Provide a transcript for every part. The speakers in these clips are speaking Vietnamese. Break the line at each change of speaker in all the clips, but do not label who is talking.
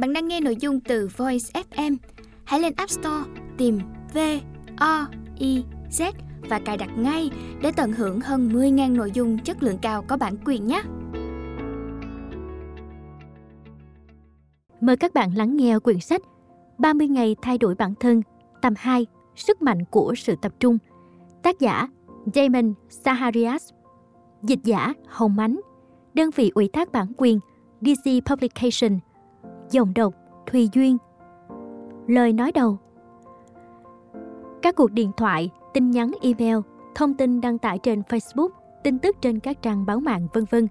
Bạn đang nghe nội dung từ Voice FM. Hãy lên App Store tìm V O I Z và cài đặt ngay để tận hưởng hơn 10.000 nội dung chất lượng cao có bản quyền nhé.
Mời các bạn lắng nghe quyển sách 30 ngày thay đổi bản thân, tầm 2, sức mạnh của sự tập trung. Tác giả Damon Saharias Dịch giả Hồng Mánh Đơn vị ủy thác bản quyền DC Publication Dòng độc Thùy Duyên Lời nói đầu Các cuộc điện thoại, tin nhắn email, thông tin đăng tải trên Facebook, tin tức trên các trang báo mạng vân vân.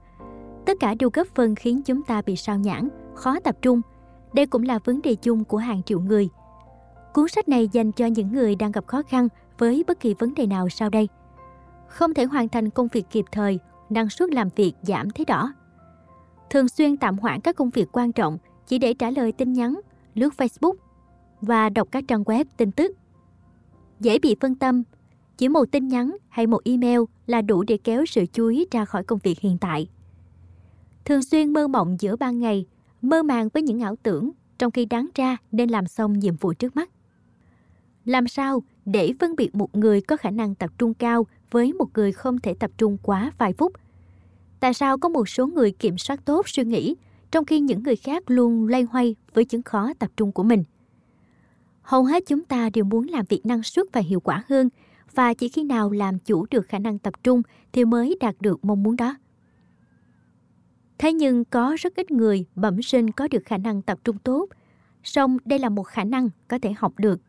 Tất cả đều góp phần khiến chúng ta bị sao nhãng, khó tập trung. Đây cũng là vấn đề chung của hàng triệu người. Cuốn sách này dành cho những người đang gặp khó khăn với bất kỳ vấn đề nào sau đây. Không thể hoàn thành công việc kịp thời, năng suất làm việc giảm thế đỏ. Thường xuyên tạm hoãn các công việc quan trọng chỉ để trả lời tin nhắn, lướt Facebook và đọc các trang web tin tức. Dễ bị phân tâm, chỉ một tin nhắn hay một email là đủ để kéo sự chú ý ra khỏi công việc hiện tại. Thường xuyên mơ mộng giữa ban ngày, mơ màng với những ảo tưởng, trong khi đáng ra nên làm xong nhiệm vụ trước mắt. Làm sao để phân biệt một người có khả năng tập trung cao với một người không thể tập trung quá vài phút? Tại sao có một số người kiểm soát tốt suy nghĩ, trong khi những người khác luôn loay hoay với chứng khó tập trung của mình? Hầu hết chúng ta đều muốn làm việc năng suất và hiệu quả hơn, và chỉ khi nào làm chủ được khả năng tập trung thì mới đạt được mong muốn đó. Thế nhưng có rất ít người bẩm sinh có được khả năng tập trung tốt, song đây là một khả năng có thể học được,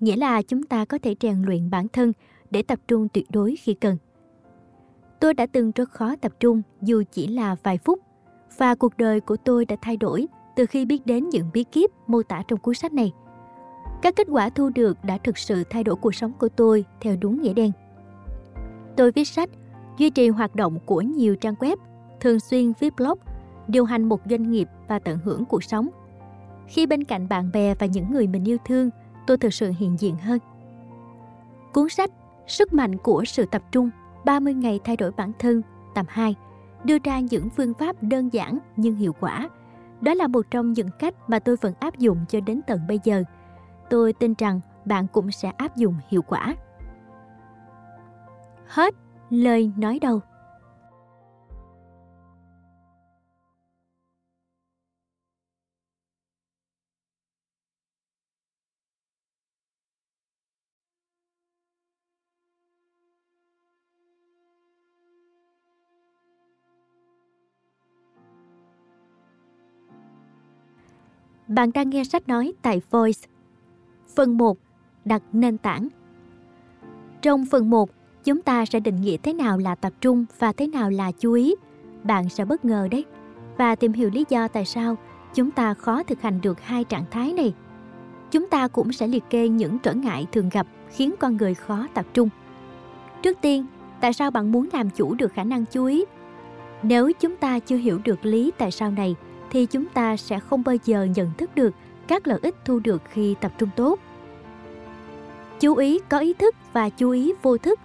nghĩa là chúng ta có thể rèn luyện bản thân để tập trung tuyệt đối khi cần. Tôi đã từng rất khó tập trung dù chỉ là vài phút và cuộc đời của tôi đã thay đổi từ khi biết đến những bí kíp mô tả trong cuốn sách này. Các kết quả thu được đã thực sự thay đổi cuộc sống của tôi theo đúng nghĩa đen. Tôi viết sách, duy trì hoạt động của nhiều trang web, thường xuyên viết blog, điều hành một doanh nghiệp và tận hưởng cuộc sống. Khi bên cạnh bạn bè và những người mình yêu thương, tôi thực sự hiện diện hơn. Cuốn sách Sức mạnh của sự tập trung 30 ngày thay đổi bản thân, tập 2, đưa ra những phương pháp đơn giản nhưng hiệu quả. Đó là một trong những cách mà tôi vẫn áp dụng cho đến tận bây giờ. Tôi tin rằng bạn cũng sẽ áp dụng hiệu quả. Hết lời nói đầu. Bạn đang nghe sách nói tại Voice. Phần 1. Đặt nền tảng Trong phần 1, chúng ta sẽ định nghĩa thế nào là tập trung và thế nào là chú ý. Bạn sẽ bất ngờ đấy. Và tìm hiểu lý do tại sao chúng ta khó thực hành được hai trạng thái này. Chúng ta cũng sẽ liệt kê những trở ngại thường gặp khiến con người khó tập trung. Trước tiên, tại sao bạn muốn làm chủ được khả năng chú ý? Nếu chúng ta chưa hiểu được lý tại sao này, thì chúng ta sẽ không bao giờ nhận thức được các lợi ích thu được khi tập trung tốt. Chú ý có ý thức và chú ý vô thức.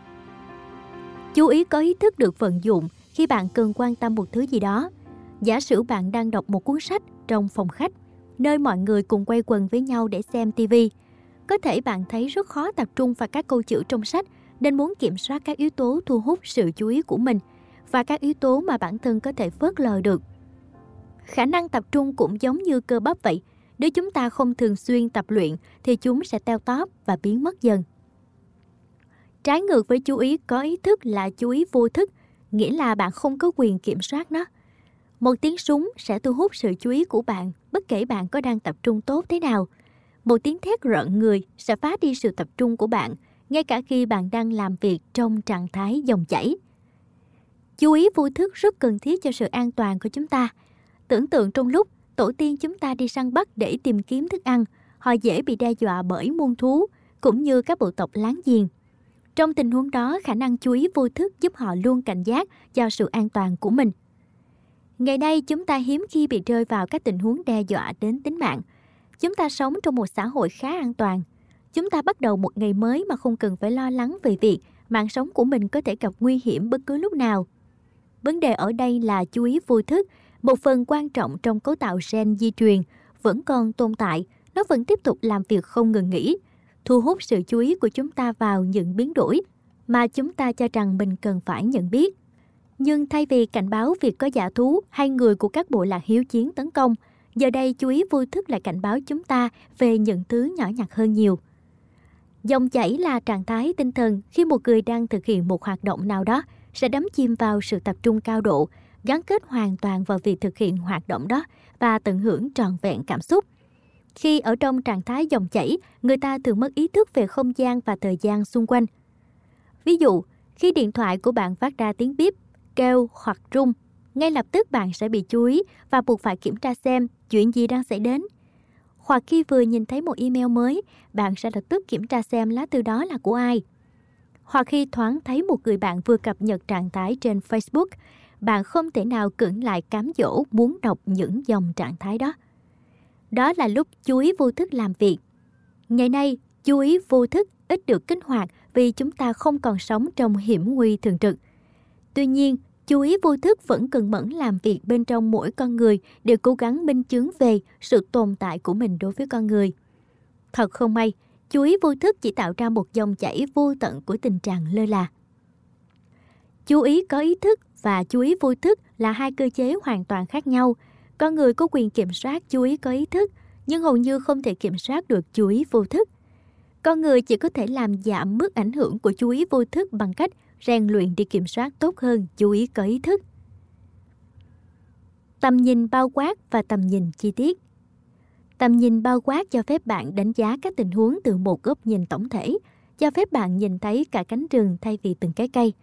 Chú ý có ý thức được vận dụng khi bạn cần quan tâm một thứ gì đó. Giả sử bạn đang đọc một cuốn sách trong phòng khách, nơi mọi người cùng quay quần với nhau để xem TV. Có thể bạn thấy rất khó tập trung vào các câu chữ trong sách nên muốn kiểm soát các yếu tố thu hút sự chú ý của mình và các yếu tố mà bản thân có thể phớt lờ được – Khả năng tập trung cũng giống như cơ bắp vậy. Nếu chúng ta không thường xuyên tập luyện thì chúng sẽ teo tóp và biến mất dần. Trái ngược với chú ý có ý thức là chú ý vô thức, nghĩa là bạn không có quyền kiểm soát nó. Một tiếng súng sẽ thu hút sự chú ý của bạn bất kể bạn có đang tập trung tốt thế nào. Một tiếng thét rợn người sẽ phá đi sự tập trung của bạn, ngay cả khi bạn đang làm việc trong trạng thái dòng chảy. Chú ý vô thức rất cần thiết cho sự an toàn của chúng ta – Tưởng tượng trong lúc tổ tiên chúng ta đi săn bắt để tìm kiếm thức ăn, họ dễ bị đe dọa bởi muôn thú, cũng như các bộ tộc láng giềng. Trong tình huống đó, khả năng chú ý vô thức giúp họ luôn cảnh giác cho sự an toàn của mình. Ngày nay, chúng ta hiếm khi bị rơi vào các tình huống đe dọa đến tính mạng. Chúng ta sống trong một xã hội khá an toàn. Chúng ta bắt đầu một ngày mới mà không cần phải lo lắng về việc mạng sống của mình có thể gặp nguy hiểm bất cứ lúc nào. Vấn đề ở đây là chú ý vô thức một phần quan trọng trong cấu tạo gen di truyền, vẫn còn tồn tại, nó vẫn tiếp tục làm việc không ngừng nghỉ, thu hút sự chú ý của chúng ta vào những biến đổi mà chúng ta cho rằng mình cần phải nhận biết. Nhưng thay vì cảnh báo việc có giả thú hay người của các bộ lạc hiếu chiến tấn công, giờ đây chú ý vô thức lại cảnh báo chúng ta về những thứ nhỏ nhặt hơn nhiều. Dòng chảy là trạng thái tinh thần khi một người đang thực hiện một hoạt động nào đó sẽ đắm chìm vào sự tập trung cao độ, gắn kết hoàn toàn vào việc thực hiện hoạt động đó và tận hưởng trọn vẹn cảm xúc. Khi ở trong trạng thái dòng chảy, người ta thường mất ý thức về không gian và thời gian xung quanh. Ví dụ, khi điện thoại của bạn phát ra tiếng bíp, kêu hoặc rung, ngay lập tức bạn sẽ bị chú ý và buộc phải kiểm tra xem chuyện gì đang xảy đến. Hoặc khi vừa nhìn thấy một email mới, bạn sẽ lập tức kiểm tra xem lá thư đó là của ai. Hoặc khi thoáng thấy một người bạn vừa cập nhật trạng thái trên Facebook, bạn không thể nào cưỡng lại cám dỗ muốn đọc những dòng trạng thái đó. Đó là lúc chú ý vô thức làm việc. Ngày nay, chú ý vô thức ít được kích hoạt vì chúng ta không còn sống trong hiểm nguy thường trực. Tuy nhiên, chú ý vô thức vẫn cần mẫn làm việc bên trong mỗi con người để cố gắng minh chứng về sự tồn tại của mình đối với con người. Thật không may, chú ý vô thức chỉ tạo ra một dòng chảy vô tận của tình trạng lơ là. Chú ý có ý thức và chú ý vô thức là hai cơ chế hoàn toàn khác nhau. Con người có quyền kiểm soát chú ý có ý thức, nhưng hầu như không thể kiểm soát được chú ý vô thức. Con người chỉ có thể làm giảm mức ảnh hưởng của chú ý vô thức bằng cách rèn luyện để kiểm soát tốt hơn chú ý có ý thức. Tầm nhìn bao quát và tầm nhìn chi tiết Tầm nhìn bao quát cho phép bạn đánh giá các tình huống từ một góc nhìn tổng thể, cho phép bạn nhìn thấy cả cánh rừng thay vì từng cái cây.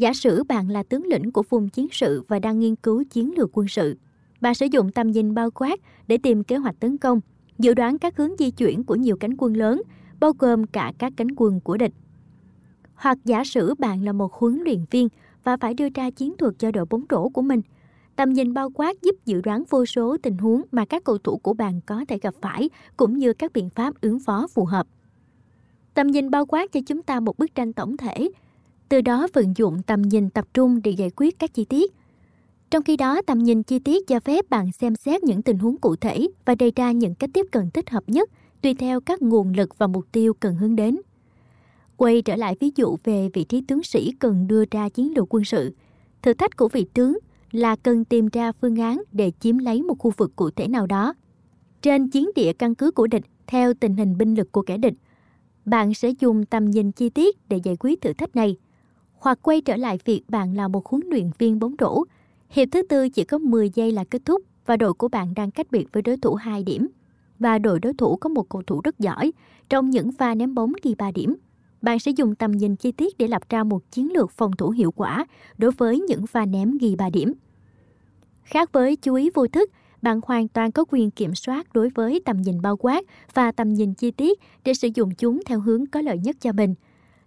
Giả sử bạn là tướng lĩnh của vùng chiến sự và đang nghiên cứu chiến lược quân sự. Bạn sử dụng tầm nhìn bao quát để tìm kế hoạch tấn công, dự đoán các hướng di chuyển của nhiều cánh quân lớn, bao gồm cả các cánh quân của địch. Hoặc giả sử bạn là một huấn luyện viên và phải đưa ra chiến thuật cho đội bóng rổ của mình. Tầm nhìn bao quát giúp dự đoán vô số tình huống mà các cầu thủ của bạn có thể gặp phải, cũng như các biện pháp ứng phó phù hợp. Tầm nhìn bao quát cho chúng ta một bức tranh tổng thể, từ đó vận dụng tầm nhìn tập trung để giải quyết các chi tiết. Trong khi đó, tầm nhìn chi tiết cho phép bạn xem xét những tình huống cụ thể và đề ra những cách tiếp cận thích hợp nhất tùy theo các nguồn lực và mục tiêu cần hướng đến. Quay trở lại ví dụ về vị trí tướng sĩ cần đưa ra chiến lược quân sự. Thử thách của vị tướng là cần tìm ra phương án để chiếm lấy một khu vực cụ thể nào đó. Trên chiến địa căn cứ của địch, theo tình hình binh lực của kẻ địch, bạn sẽ dùng tầm nhìn chi tiết để giải quyết thử thách này. Hoặc quay trở lại việc bạn là một huấn luyện viên bóng rổ. Hiệp thứ tư chỉ có 10 giây là kết thúc và đội của bạn đang cách biệt với đối thủ 2 điểm. Và đội đối thủ có một cầu thủ rất giỏi trong những pha ném bóng ghi 3 điểm bạn sẽ dùng tầm nhìn chi tiết để lập ra một chiến lược phòng thủ hiệu quả đối với những pha ném ghi 3 điểm. Khác với chú ý vô thức, bạn hoàn toàn có quyền kiểm soát đối với tầm nhìn bao quát và tầm nhìn chi tiết để sử dụng chúng theo hướng có lợi nhất cho mình.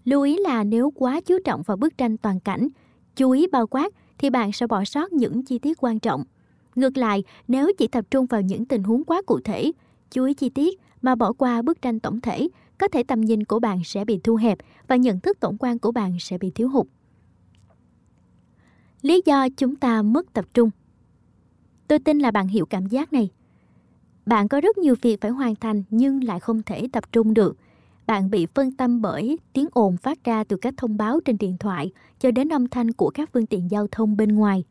Lưu ý là nếu quá chú trọng vào bức tranh toàn cảnh, chú ý bao quát thì bạn sẽ bỏ sót những chi tiết quan trọng. Ngược lại, nếu chỉ tập trung vào những tình huống quá cụ thể, chú ý chi tiết mà bỏ qua bức tranh tổng thể có thể tầm nhìn của bạn sẽ bị thu hẹp và nhận thức tổng quan của bạn sẽ bị thiếu hụt. Lý do chúng ta mất tập trung Tôi tin là bạn hiểu cảm giác này. Bạn có rất nhiều việc phải hoàn thành nhưng lại không thể tập trung được. Bạn bị phân tâm bởi tiếng ồn phát ra từ các thông báo trên điện thoại cho đến âm thanh của các phương tiện giao thông bên ngoài.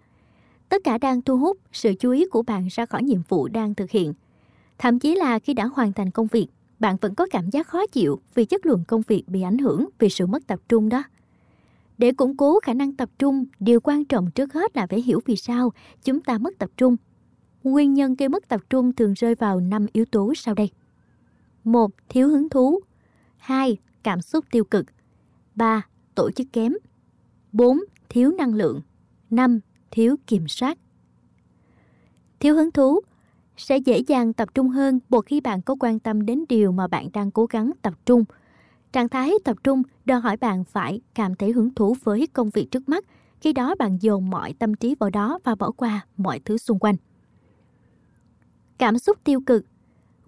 Tất cả đang thu hút sự chú ý của bạn ra khỏi nhiệm vụ đang thực hiện. Thậm chí là khi đã hoàn thành công việc, bạn vẫn có cảm giác khó chịu vì chất lượng công việc bị ảnh hưởng vì sự mất tập trung đó. Để củng cố khả năng tập trung, điều quan trọng trước hết là phải hiểu vì sao chúng ta mất tập trung. Nguyên nhân gây mất tập trung thường rơi vào 5 yếu tố sau đây. 1. Thiếu hứng thú 2. Cảm xúc tiêu cực 3. Tổ chức kém 4. Thiếu năng lượng 5. Thiếu kiểm soát Thiếu hứng thú sẽ dễ dàng tập trung hơn một khi bạn có quan tâm đến điều mà bạn đang cố gắng tập trung. Trạng thái tập trung đòi hỏi bạn phải cảm thấy hứng thú với công việc trước mắt, khi đó bạn dồn mọi tâm trí vào đó và bỏ qua mọi thứ xung quanh. Cảm xúc tiêu cực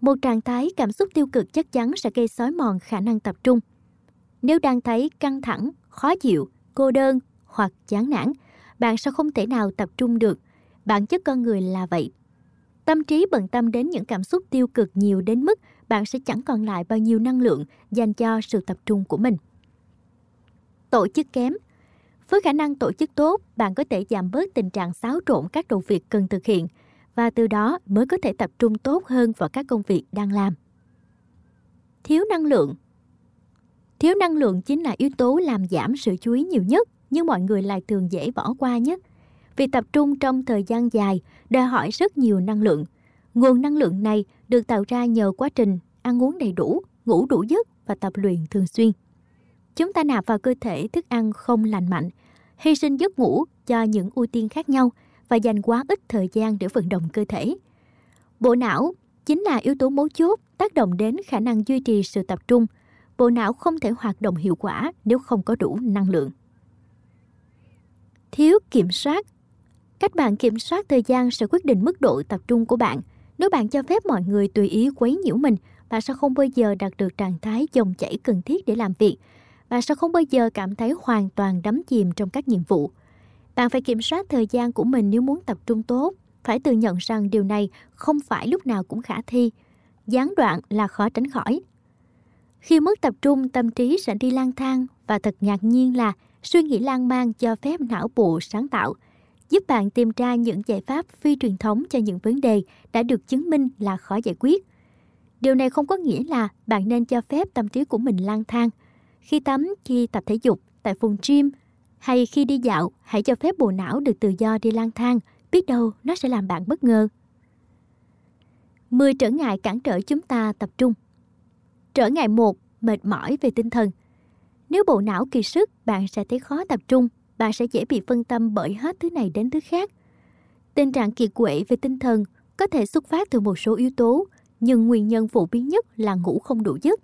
một trạng thái cảm xúc tiêu cực chắc chắn sẽ gây xói mòn khả năng tập trung. Nếu đang thấy căng thẳng, khó chịu, cô đơn hoặc chán nản, bạn sẽ không thể nào tập trung được. Bản chất con người là vậy Tâm trí bận tâm đến những cảm xúc tiêu cực nhiều đến mức bạn sẽ chẳng còn lại bao nhiêu năng lượng dành cho sự tập trung của mình. Tổ chức kém Với khả năng tổ chức tốt, bạn có thể giảm bớt tình trạng xáo trộn các đầu việc cần thực hiện và từ đó mới có thể tập trung tốt hơn vào các công việc đang làm. Thiếu năng lượng Thiếu năng lượng chính là yếu tố làm giảm sự chú ý nhiều nhất, nhưng mọi người lại thường dễ bỏ qua nhất. Vì tập trung trong thời gian dài đòi hỏi rất nhiều năng lượng. Nguồn năng lượng này được tạo ra nhờ quá trình ăn uống đầy đủ, ngủ đủ giấc và tập luyện thường xuyên. Chúng ta nạp vào cơ thể thức ăn không lành mạnh, hy sinh giấc ngủ cho những ưu tiên khác nhau và dành quá ít thời gian để vận động cơ thể. Bộ não chính là yếu tố mấu chốt tác động đến khả năng duy trì sự tập trung. Bộ não không thể hoạt động hiệu quả nếu không có đủ năng lượng. Thiếu kiểm soát Cách bạn kiểm soát thời gian sẽ quyết định mức độ tập trung của bạn. Nếu bạn cho phép mọi người tùy ý quấy nhiễu mình, bạn sẽ không bao giờ đạt được trạng thái dòng chảy cần thiết để làm việc. Bạn sẽ không bao giờ cảm thấy hoàn toàn đắm chìm trong các nhiệm vụ. Bạn phải kiểm soát thời gian của mình nếu muốn tập trung tốt. Phải tự nhận rằng điều này không phải lúc nào cũng khả thi. Gián đoạn là khó tránh khỏi. Khi mất tập trung, tâm trí sẽ đi lang thang và thật ngạc nhiên là suy nghĩ lan man cho phép não bộ sáng tạo – giúp bạn tìm ra những giải pháp phi truyền thống cho những vấn đề đã được chứng minh là khó giải quyết. Điều này không có nghĩa là bạn nên cho phép tâm trí của mình lang thang. Khi tắm, khi tập thể dục, tại phòng gym hay khi đi dạo, hãy cho phép bộ não được tự do đi lang thang, biết đâu nó sẽ làm bạn bất ngờ. 10 trở ngại cản trở chúng ta tập trung. Trở ngại 1, mệt mỏi về tinh thần. Nếu bộ não kỳ sức, bạn sẽ thấy khó tập trung bạn sẽ dễ bị phân tâm bởi hết thứ này đến thứ khác. Tình trạng kiệt quệ về tinh thần có thể xuất phát từ một số yếu tố, nhưng nguyên nhân phổ biến nhất là ngủ không đủ giấc.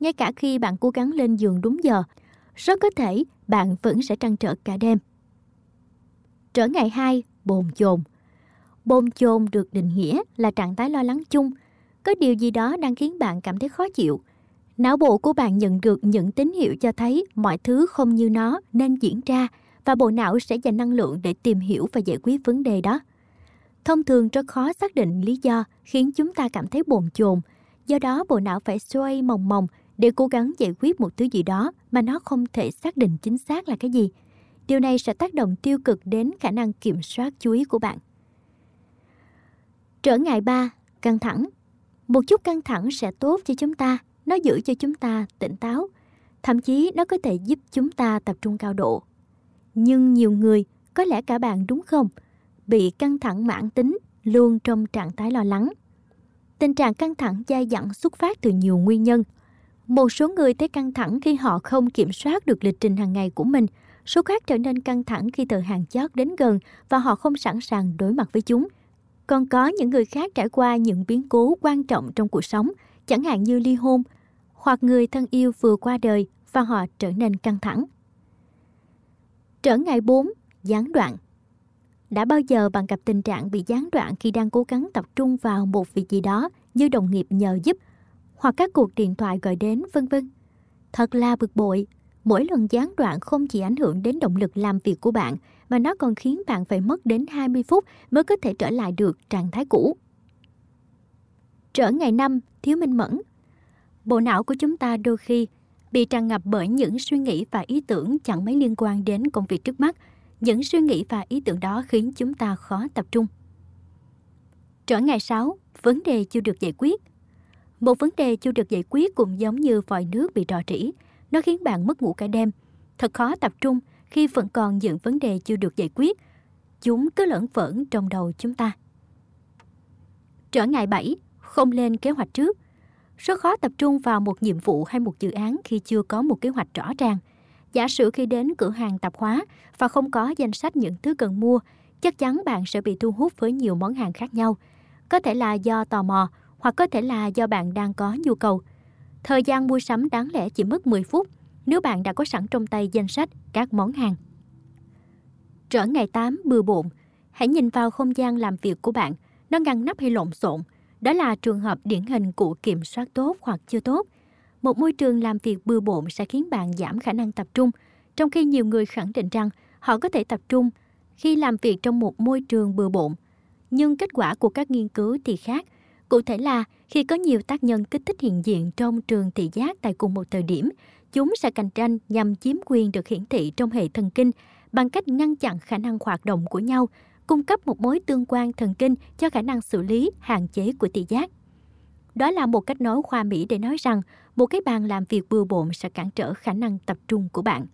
Ngay cả khi bạn cố gắng lên giường đúng giờ, rất có thể bạn vẫn sẽ trăn trở cả đêm. Trở ngày 2, bồn chồn. Bồn chồn được định nghĩa là trạng thái lo lắng chung. Có điều gì đó đang khiến bạn cảm thấy khó chịu. Não bộ của bạn nhận được những tín hiệu cho thấy mọi thứ không như nó nên diễn ra và bộ não sẽ dành năng lượng để tìm hiểu và giải quyết vấn đề đó. Thông thường rất khó xác định lý do khiến chúng ta cảm thấy bồn chồn, do đó bộ não phải xoay mòng mòng để cố gắng giải quyết một thứ gì đó mà nó không thể xác định chính xác là cái gì. Điều này sẽ tác động tiêu cực đến khả năng kiểm soát chú ý của bạn. Trở ngại 3. Căng thẳng Một chút căng thẳng sẽ tốt cho chúng ta, nó giữ cho chúng ta tỉnh táo. Thậm chí nó có thể giúp chúng ta tập trung cao độ nhưng nhiều người, có lẽ cả bạn đúng không, bị căng thẳng mãn tính, luôn trong trạng thái lo lắng. Tình trạng căng thẳng dai dẳng xuất phát từ nhiều nguyên nhân. Một số người thấy căng thẳng khi họ không kiểm soát được lịch trình hàng ngày của mình, số khác trở nên căng thẳng khi thời hạn chót đến gần và họ không sẵn sàng đối mặt với chúng. Còn có những người khác trải qua những biến cố quan trọng trong cuộc sống, chẳng hạn như ly hôn, hoặc người thân yêu vừa qua đời và họ trở nên căng thẳng. Trở ngại 4. Gián đoạn Đã bao giờ bạn gặp tình trạng bị gián đoạn khi đang cố gắng tập trung vào một việc gì đó như đồng nghiệp nhờ giúp hoặc các cuộc điện thoại gọi đến vân vân. Thật là bực bội. Mỗi lần gián đoạn không chỉ ảnh hưởng đến động lực làm việc của bạn mà nó còn khiến bạn phải mất đến 20 phút mới có thể trở lại được trạng thái cũ. Trở ngày năm, thiếu minh mẫn. Bộ não của chúng ta đôi khi bị tràn ngập bởi những suy nghĩ và ý tưởng chẳng mấy liên quan đến công việc trước mắt. Những suy nghĩ và ý tưởng đó khiến chúng ta khó tập trung. Trở ngày 6, vấn đề chưa được giải quyết. Một vấn đề chưa được giải quyết cũng giống như vòi nước bị rò rỉ. Nó khiến bạn mất ngủ cả đêm. Thật khó tập trung khi vẫn còn những vấn đề chưa được giải quyết. Chúng cứ lẫn vẩn trong đầu chúng ta. Trở ngại 7, không lên kế hoạch trước – rất khó tập trung vào một nhiệm vụ hay một dự án khi chưa có một kế hoạch rõ ràng. Giả sử khi đến cửa hàng tạp hóa và không có danh sách những thứ cần mua, chắc chắn bạn sẽ bị thu hút với nhiều món hàng khác nhau. Có thể là do tò mò hoặc có thể là do bạn đang có nhu cầu. Thời gian mua sắm đáng lẽ chỉ mất 10 phút nếu bạn đã có sẵn trong tay danh sách các món hàng. Trở ngày 8 bừa bộn, hãy nhìn vào không gian làm việc của bạn, nó ngăn nắp hay lộn xộn, đó là trường hợp điển hình của kiểm soát tốt hoặc chưa tốt. Một môi trường làm việc bừa bộn sẽ khiến bạn giảm khả năng tập trung, trong khi nhiều người khẳng định rằng họ có thể tập trung khi làm việc trong một môi trường bừa bộn. nhưng kết quả của các nghiên cứu thì khác. Cụ thể là khi có nhiều tác nhân kích thích hiện diện trong trường thị giác tại cùng một thời điểm, chúng sẽ cạnh tranh nhằm chiếm quyền được hiển thị trong hệ thần kinh bằng cách ngăn chặn khả năng hoạt động của nhau, cung cấp một mối tương quan thần kinh cho khả năng xử lý hạn chế của thị giác. Đó là một cách nói khoa mỹ để nói rằng một cái bàn làm việc bừa bộn sẽ cản trở khả năng tập trung của bạn.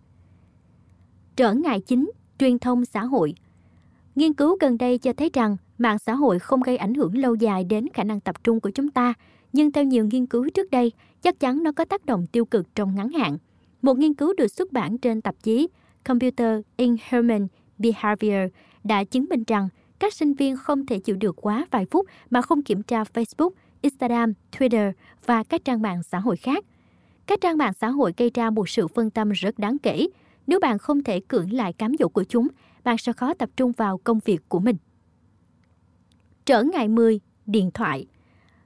Trở ngại chính, truyền thông xã hội Nghiên cứu gần đây cho thấy rằng mạng xã hội không gây ảnh hưởng lâu dài đến khả năng tập trung của chúng ta, nhưng theo nhiều nghiên cứu trước đây, chắc chắn nó có tác động tiêu cực trong ngắn hạn. Một nghiên cứu được xuất bản trên tạp chí Computer in Human Behavior đã chứng minh rằng các sinh viên không thể chịu được quá vài phút mà không kiểm tra Facebook, Instagram, Twitter và các trang mạng xã hội khác. Các trang mạng xã hội gây ra một sự phân tâm rất đáng kể. Nếu bạn không thể cưỡng lại cám dỗ của chúng, bạn sẽ khó tập trung vào công việc của mình. Trở ngại 10. Điện thoại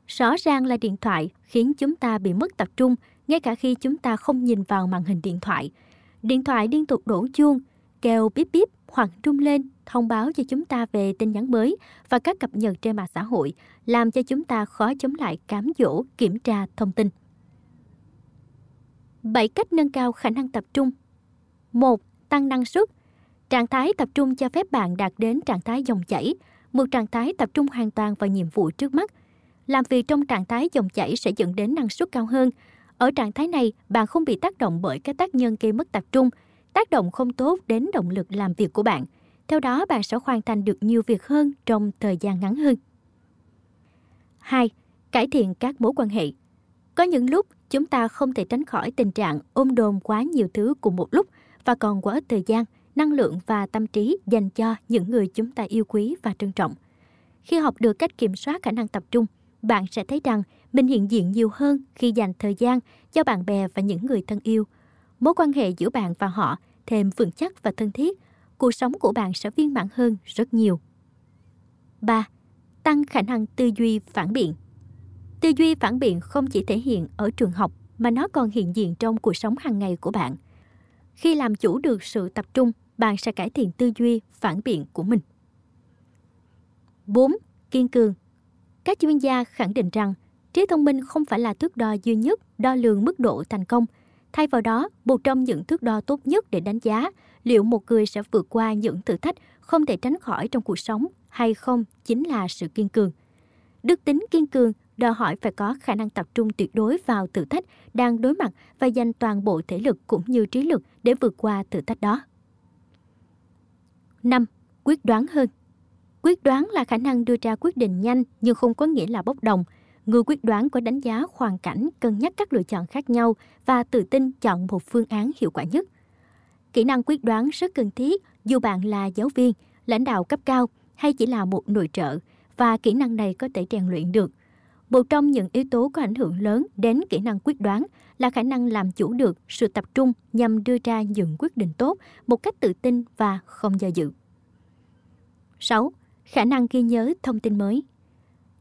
Rõ ràng là điện thoại khiến chúng ta bị mất tập trung ngay cả khi chúng ta không nhìn vào màn hình điện thoại. Điện thoại liên tục đổ chuông, kêu bíp bíp hoặc rung lên thông báo cho chúng ta về tin nhắn mới và các cập nhật trên mạng xã hội, làm cho chúng ta khó chống lại cám dỗ kiểm tra thông tin. 7 cách nâng cao khả năng tập trung 1. Tăng năng suất Trạng thái tập trung cho phép bạn đạt đến trạng thái dòng chảy, một trạng thái tập trung hoàn toàn vào nhiệm vụ trước mắt. Làm việc trong trạng thái dòng chảy sẽ dẫn đến năng suất cao hơn. Ở trạng thái này, bạn không bị tác động bởi các tác nhân gây mất tập trung, tác động không tốt đến động lực làm việc của bạn. Theo đó, bạn sẽ hoàn thành được nhiều việc hơn trong thời gian ngắn hơn. 2. Cải thiện các mối quan hệ. Có những lúc chúng ta không thể tránh khỏi tình trạng ôm đồm quá nhiều thứ cùng một lúc và còn quá ít thời gian – năng lượng và tâm trí dành cho những người chúng ta yêu quý và trân trọng. Khi học được cách kiểm soát khả năng tập trung, bạn sẽ thấy rằng mình hiện diện nhiều hơn khi dành thời gian cho bạn bè và những người thân yêu. Mối quan hệ giữa bạn và họ thêm vững chắc và thân thiết, cuộc sống của bạn sẽ viên mãn hơn rất nhiều. 3. Tăng khả năng tư duy phản biện. Tư duy phản biện không chỉ thể hiện ở trường học mà nó còn hiện diện trong cuộc sống hàng ngày của bạn – khi làm chủ được sự tập trung, bạn sẽ cải thiện tư duy, phản biện của mình. 4. Kiên cường Các chuyên gia khẳng định rằng trí thông minh không phải là thước đo duy nhất đo lường mức độ thành công. Thay vào đó, một trong những thước đo tốt nhất để đánh giá liệu một người sẽ vượt qua những thử thách không thể tránh khỏi trong cuộc sống hay không chính là sự kiên cường. Đức tính kiên cường đòi hỏi phải có khả năng tập trung tuyệt đối vào thử thách đang đối mặt và dành toàn bộ thể lực cũng như trí lực để vượt qua thử thách đó. 5. Quyết đoán hơn Quyết đoán là khả năng đưa ra quyết định nhanh nhưng không có nghĩa là bốc đồng. Người quyết đoán có đánh giá hoàn cảnh, cân nhắc các lựa chọn khác nhau và tự tin chọn một phương án hiệu quả nhất. Kỹ năng quyết đoán rất cần thiết dù bạn là giáo viên, lãnh đạo cấp cao hay chỉ là một nội trợ và kỹ năng này có thể rèn luyện được. Một trong những yếu tố có ảnh hưởng lớn đến kỹ năng quyết đoán là khả năng làm chủ được sự tập trung nhằm đưa ra những quyết định tốt một cách tự tin và không do dự. 6. Khả năng ghi nhớ thông tin mới.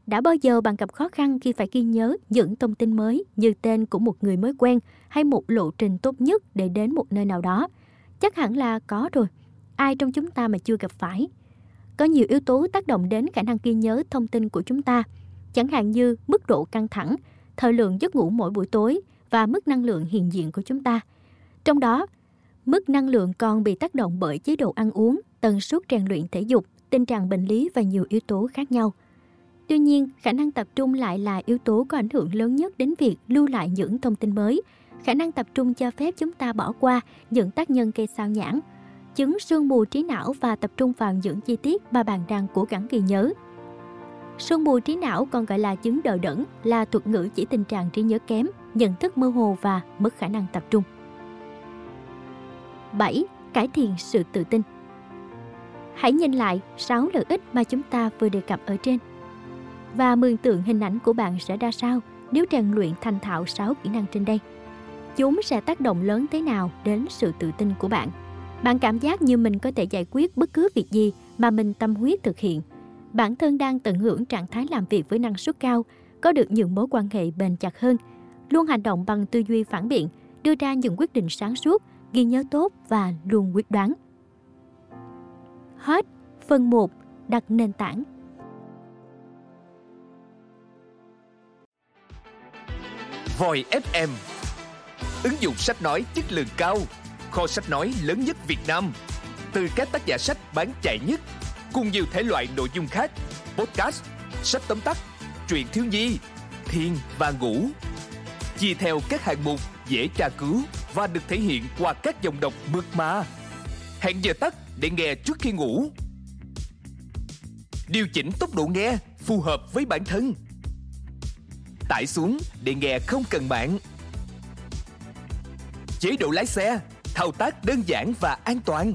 Đã bao giờ bạn gặp khó khăn khi phải ghi nhớ những thông tin mới như tên của một người mới quen hay một lộ trình tốt nhất để đến một nơi nào đó? Chắc hẳn là có rồi. Ai trong chúng ta mà chưa gặp phải? Có nhiều yếu tố tác động đến khả năng ghi nhớ thông tin của chúng ta – chẳng hạn như mức độ căng thẳng, thời lượng giấc ngủ mỗi buổi tối và mức năng lượng hiện diện của chúng ta. Trong đó, mức năng lượng còn bị tác động bởi chế độ ăn uống, tần suất rèn luyện thể dục, tình trạng bệnh lý và nhiều yếu tố khác nhau. Tuy nhiên, khả năng tập trung lại là yếu tố có ảnh hưởng lớn nhất đến việc lưu lại những thông tin mới. Khả năng tập trung cho phép chúng ta bỏ qua những tác nhân gây sao nhãn, chứng sương mù trí não và tập trung vào những chi tiết mà bạn đang cố gắng ghi nhớ. Sương mù trí não còn gọi là chứng đờ đẫn là thuật ngữ chỉ tình trạng trí nhớ kém, nhận thức mơ hồ và mất khả năng tập trung. 7. Cải thiện sự tự tin Hãy nhìn lại 6 lợi ích mà chúng ta vừa đề cập ở trên và mường tượng hình ảnh của bạn sẽ ra sao nếu rèn luyện thành thạo 6 kỹ năng trên đây. Chúng sẽ tác động lớn thế nào đến sự tự tin của bạn. Bạn cảm giác như mình có thể giải quyết bất cứ việc gì mà mình tâm huyết thực hiện – bản thân đang tận hưởng trạng thái làm việc với năng suất cao, có được những mối quan hệ bền chặt hơn, luôn hành động bằng tư duy phản biện, đưa ra những quyết định sáng suốt, ghi nhớ tốt và luôn quyết đoán. Hết phần 1 đặt nền tảng.
Voi FM Ứng dụng sách nói chất lượng cao Kho sách nói lớn nhất Việt Nam Từ các tác giả sách bán chạy nhất. Cùng nhiều thể loại nội dung khác. Podcast, sách tóm tắt, truyện thiếu nhi, thiên và ngủ. Chia theo các hạng mục dễ tra cứu Và được thể hiện qua các dòng đọc mượt mà. Hẹn giờ tắt để nghe trước khi ngủ. Điều chỉnh tốc độ nghe phù hợp với bản thân. Tải xuống để nghe không cần mạng. Chế độ lái xe Thao tác đơn giản và an toàn.